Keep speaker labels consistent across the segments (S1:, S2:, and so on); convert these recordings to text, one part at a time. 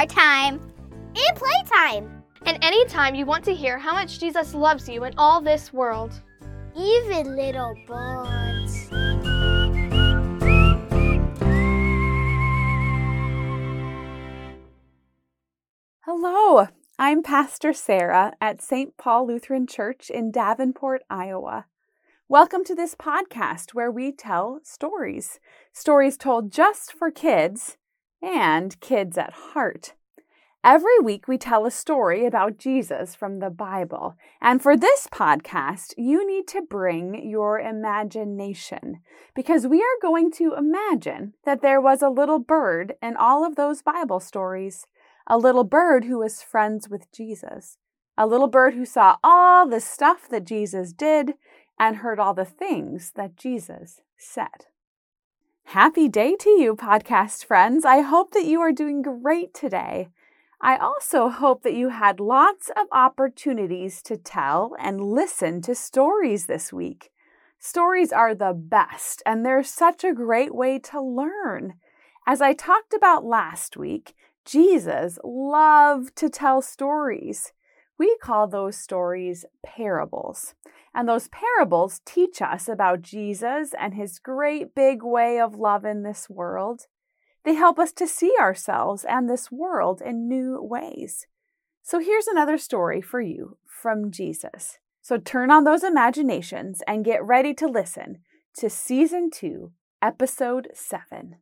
S1: stories
S2: and car time,
S3: and playtime.
S4: And anytime you want to hear how much Jesus loves you in all this world.
S3: Even little birds.
S5: Hello, I'm Pastor Sarah at St. Paul Lutheran Church in Davenport, Iowa. Welcome to this podcast where we tell stories, stories told just for kids and kids at heart. Every week, we tell a story about Jesus from the Bible. And for this podcast, you need to bring your imagination because we are going to imagine that there was a little bird in all of those Bible stories, a little bird who was friends with Jesus, a little bird who saw all the stuff that Jesus did and heard all the things that Jesus said. Happy day to you, podcast friends. I hope that you are doing great today. I also hope that you had lots of opportunities to tell and listen to stories this week. Stories are the best, and they're such a great way to learn. As I talked about last week, Jesus loved to tell stories. We call those stories parables. And those parables teach us about Jesus and his great big way of love in this world. They help us to see ourselves and this world in new ways. So here's another story for you from Jesus. So turn on those imaginations and get ready to listen to Season 2, Episode 7.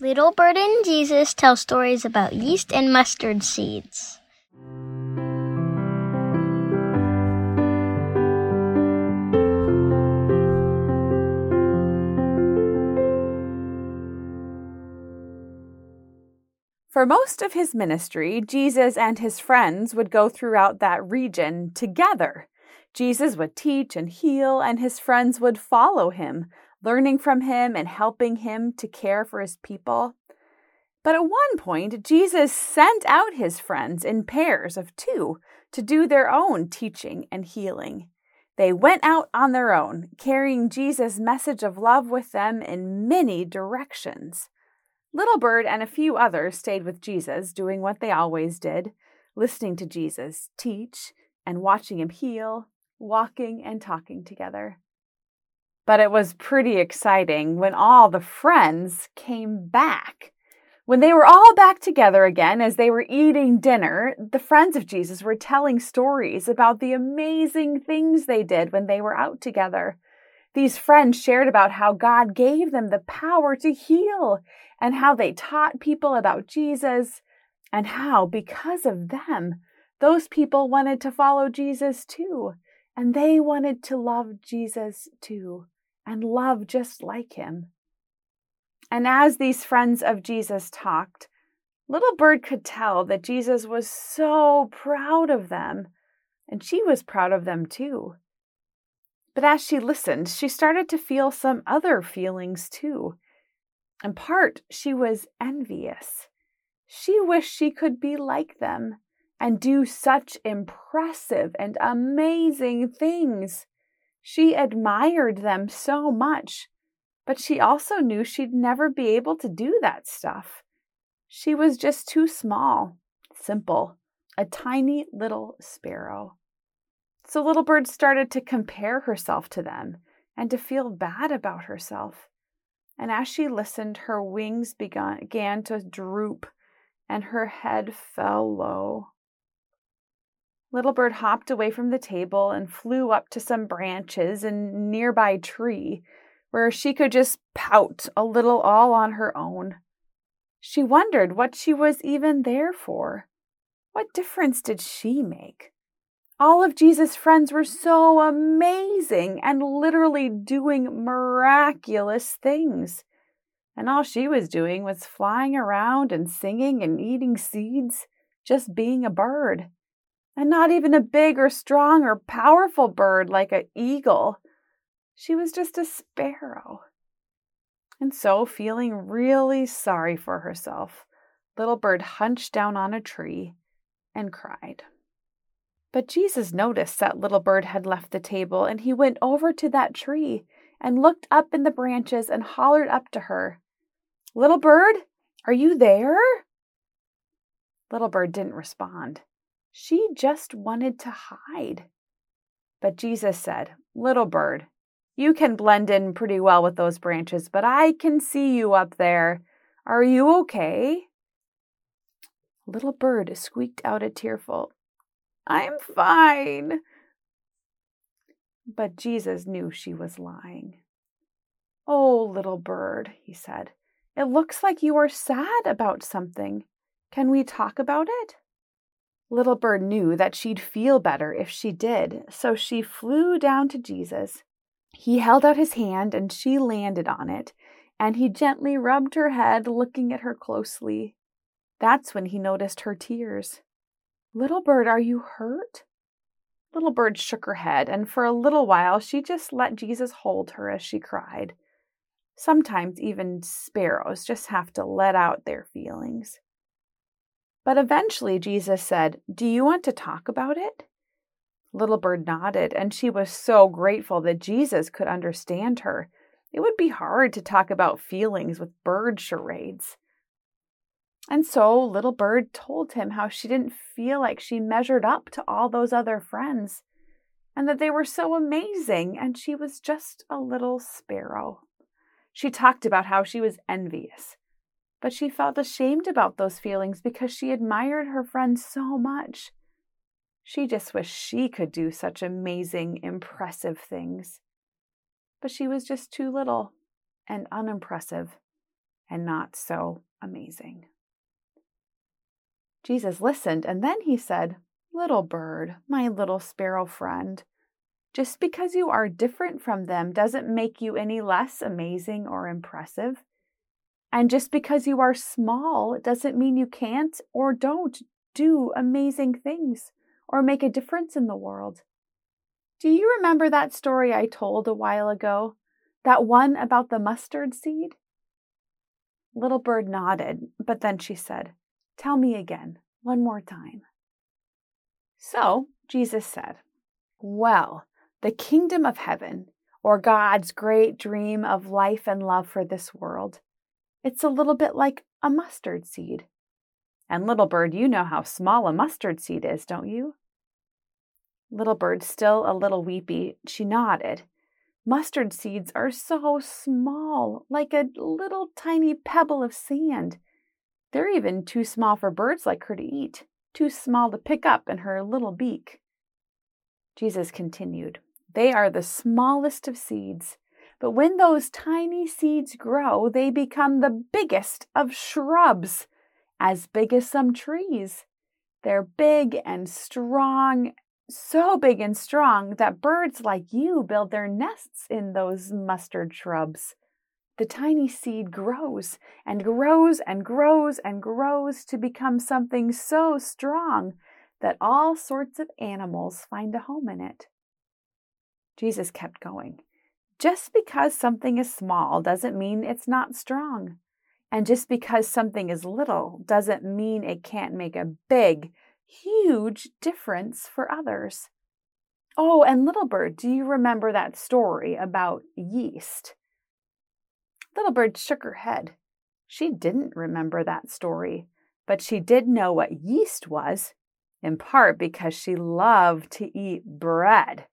S2: Little Bird and Jesus tell stories about yeast and mustard seeds.
S5: For most of his ministry, Jesus and his friends would go throughout that region together. Jesus would teach and heal, and his friends would follow him, learning from him and helping him to care for his people. But at one point, Jesus sent out his friends in pairs of two to do their own teaching and healing. They went out on their own, carrying Jesus' message of love with them in many directions. Little Bird and a few others stayed with Jesus, doing what they always did listening to Jesus teach and watching him heal, walking and talking together. But it was pretty exciting when all the friends came back. When they were all back together again as they were eating dinner, the friends of Jesus were telling stories about the amazing things they did when they were out together. These friends shared about how God gave them the power to heal and how they taught people about Jesus, and how, because of them, those people wanted to follow Jesus too, and they wanted to love Jesus too, and love just like him. And as these friends of Jesus talked, Little Bird could tell that Jesus was so proud of them, and she was proud of them too. But as she listened, she started to feel some other feelings too. In part, she was envious. She wished she could be like them and do such impressive and amazing things. She admired them so much, but she also knew she'd never be able to do that stuff. She was just too small, simple, a tiny little sparrow. So Little Bird started to compare herself to them and to feel bad about herself and as she listened, her wings began to droop and her head fell low. Little Bird hopped away from the table and flew up to some branches in a nearby tree where she could just pout a little all on her own. She wondered what she was even there for. What difference did she make? All of Jesus' friends were so amazing and literally doing miraculous things. And all she was doing was flying around and singing and eating seeds, just being a bird. And not even a big or strong or powerful bird like an eagle. She was just a sparrow. And so, feeling really sorry for herself, Little Bird hunched down on a tree and cried. But Jesus noticed that Little Bird had left the table, and he went over to that tree and looked up in the branches and hollered up to her, Little Bird, Are you there? Little Bird didn't respond. She just wanted to hide. But Jesus said, Little Bird, you can blend in pretty well with those branches, but I can see you up there. Are you okay? Little Bird squeaked out a tearful, I'm fine. But Jesus knew she was lying. Oh, little bird, he said, it looks like you are sad about something. Can we talk about it? Little bird knew that she'd feel better if she did, so she flew down to Jesus. He held out his hand and she landed on it, and he gently rubbed her head, looking at her closely. That's when he noticed her tears. Little bird, are you hurt? Little bird shook her head, and for a little while she just let Jesus hold her as she cried. Sometimes even sparrows just have to let out their feelings. But eventually Jesus said, Do you want to talk about it? Little bird nodded, and she was so grateful that Jesus could understand her. It would be hard to talk about feelings with bird charades. And so Little Bird told him how she didn't feel like she measured up to all those other friends, and that they were so amazing, and she was just a little sparrow. She talked about how she was envious, but she felt ashamed about those feelings because she admired her friends so much. She just wished she could do such amazing, impressive things. But she was just too little and unimpressive and not so amazing. Jesus listened, and then he said, Little bird, my little sparrow friend, just because you are different from them doesn't make you any less amazing or impressive. And just because you are small doesn't mean you can't or don't do amazing things or make a difference in the world. Do you remember that story I told a while ago? That one about the mustard seed? Little Bird nodded, but then she said, Tell me again, one more time. So Jesus said, Well, the kingdom of heaven, or God's great dream of life and love for this world, it's a little bit like a mustard seed. And little bird, you know how small a mustard seed is, don't you? Little bird, still a little weepy, she nodded. Mustard seeds are so small, like a little tiny pebble of sand. They're even too small for birds like her to eat, too small to pick up in her little beak. Jesus continued, They are the smallest of seeds, but when those tiny seeds grow, they become the biggest of shrubs, as big as some trees. They're big and strong, so big and strong that birds like you build their nests in those mustard shrubs the tiny seed grows and grows and grows and grows to become something so strong that all sorts of animals find a home in it. Jesus kept going. Just because something is small doesn't mean it's not strong. And just because something is little doesn't mean it can't make a big, huge difference for others. Oh, and Little Bird, do you remember that story about yeast? Little Bird shook her head. She didn't remember that story, but she did know what yeast was, in part because she loved to eat bread.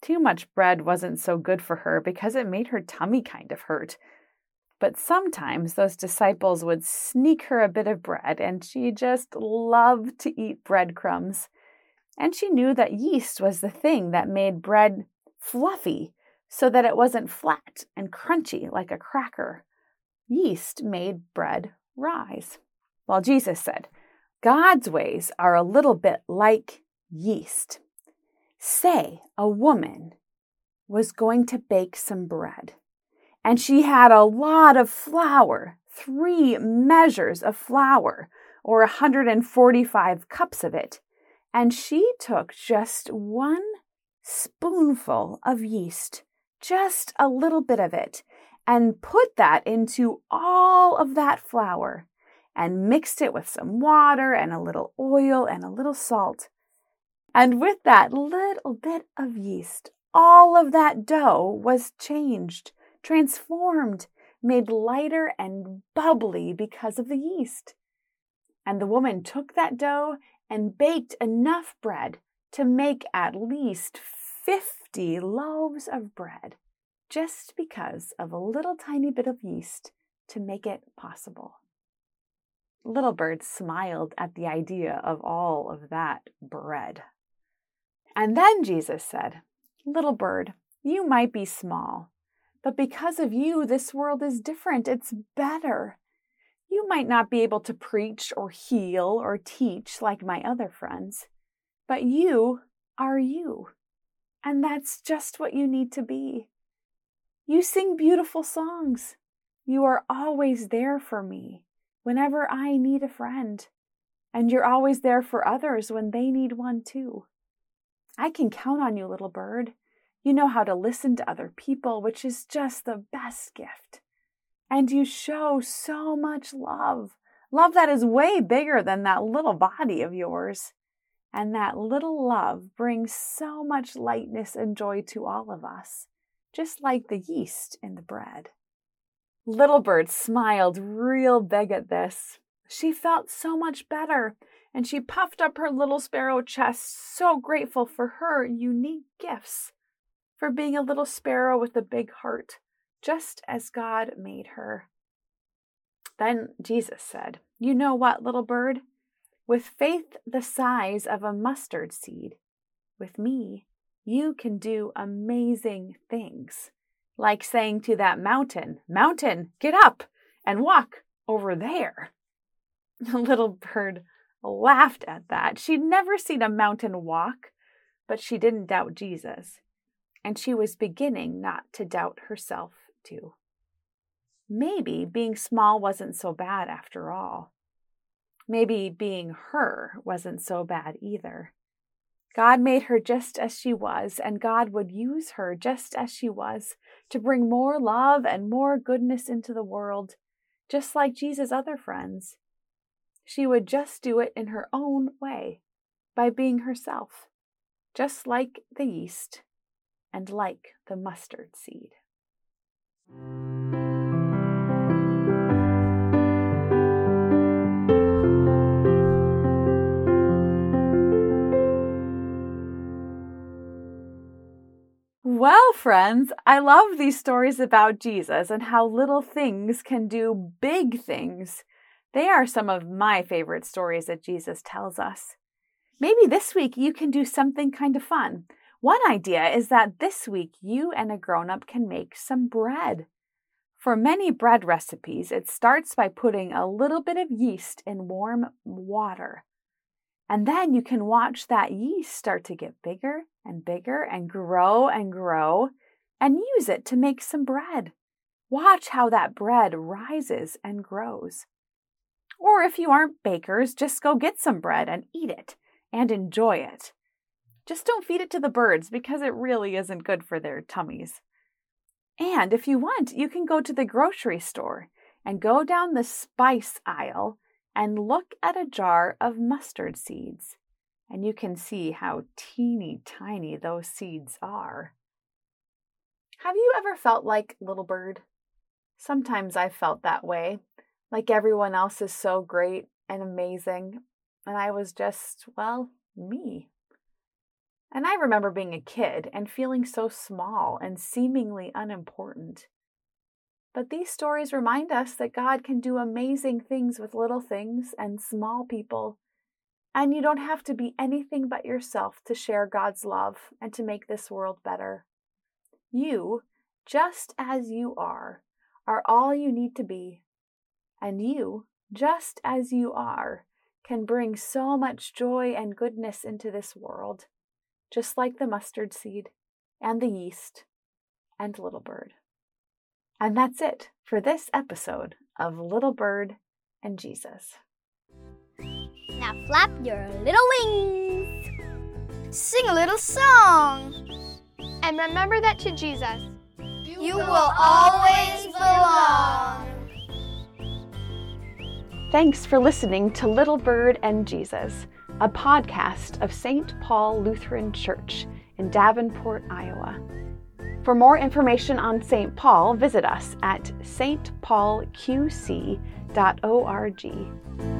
S5: Too much bread wasn't so good for her because it made her tummy kind of hurt. But sometimes those disciples would sneak her a bit of bread, and she just loved to eat breadcrumbs. And she knew that yeast was the thing that made bread fluffy so that it wasn't flat and crunchy like a cracker. Yeast made bread rise. While Jesus said, God's ways are a little bit like yeast. Say a woman was going to bake some bread, and she had a lot of flour, three measures of flour, or 145 cups of it, and she took just one spoonful of yeast just a little bit of it, and put that into all of that flour and mixed it with some water and a little oil and a little salt. And with that little bit of yeast, all of that dough was changed, transformed, made lighter and bubbly because of the yeast. And the woman took that dough and baked enough bread to make at least 50 loaves of bread just because of a little tiny bit of yeast to make it possible. Little Bird smiled at the idea of all of that bread. And then Jesus said, Little bird, you might be small, but because of you, this world is different. It's better. You might not be able to preach or heal or teach like my other friends, but you are you. And that's just what you need to be. You sing beautiful songs. You are always there for me whenever I need a friend. And you're always there for others when they need one too. I can count on you, little bird. You know how to listen to other people, which is just the best gift. And you show so much love. Love that is way bigger than that little body of yours. And that little love brings so much lightness and joy to all of us, just like the yeast in the bread. Little Bird smiled real big at this. She felt so much better and she puffed up her little sparrow chest, so grateful for her unique gifts, for being a little sparrow with a big heart, just as God made her. Then Jesus said, You know what, little bird? With faith the size of a mustard seed, with me, you can do amazing things. Like saying to that mountain, Mountain, get up and walk over there. The little bird laughed at that. She'd never seen a mountain walk, but she didn't doubt Jesus. And she was beginning not to doubt herself, too. Maybe being small wasn't so bad after all. Maybe being her wasn't so bad either. God made her just as she was, and God would use her just as she was to bring more love and more goodness into the world, just like Jesus' other friends. She would just do it in her own way, by being herself, just like the yeast and like the mustard seed. Well, friends, I love these stories about Jesus and how little things can do big things. They are some of my favorite stories that Jesus tells us. Maybe this week you can do something kind of fun. One idea is that this week you and a grown up can make some bread. For many bread recipes, it starts by putting a little bit of yeast in warm water. And then you can watch that yeast start to get bigger and bigger and grow and grow and use it to make some bread. Watch how that bread rises and grows. Or if you aren't bakers, just go get some bread and eat it and enjoy it. Just don't feed it to the birds because it really isn't good for their tummies. And if you want, you can go to the grocery store and go down the spice aisle and look at a jar of mustard seeds. And you can see how teeny tiny those seeds are. Have you ever felt like Little Bird? Sometimes I've felt that way like everyone else is so great and amazing. And I was just, well, me. And I remember being a kid and feeling so small and seemingly unimportant. But these stories remind us that God can do amazing things with little things and small people. And you don't have to be anything but yourself to share God's love and to make this world better. You, just as you are, are all you need to be and you, just as you are, can bring so much joy and goodness into this world, just like the mustard seed and the yeast and Little Bird. And that's it for this episode of Little Bird and Jesus.
S3: Now flap your little wings. Sing a little song.
S4: And remember that to Jesus,
S3: You will always belong.
S5: Thanks for listening to Little Bird and Jesus, a podcast of St. Paul Lutheran Church in Davenport, Iowa. For more information on St. Paul, visit us at stpaulqc.org.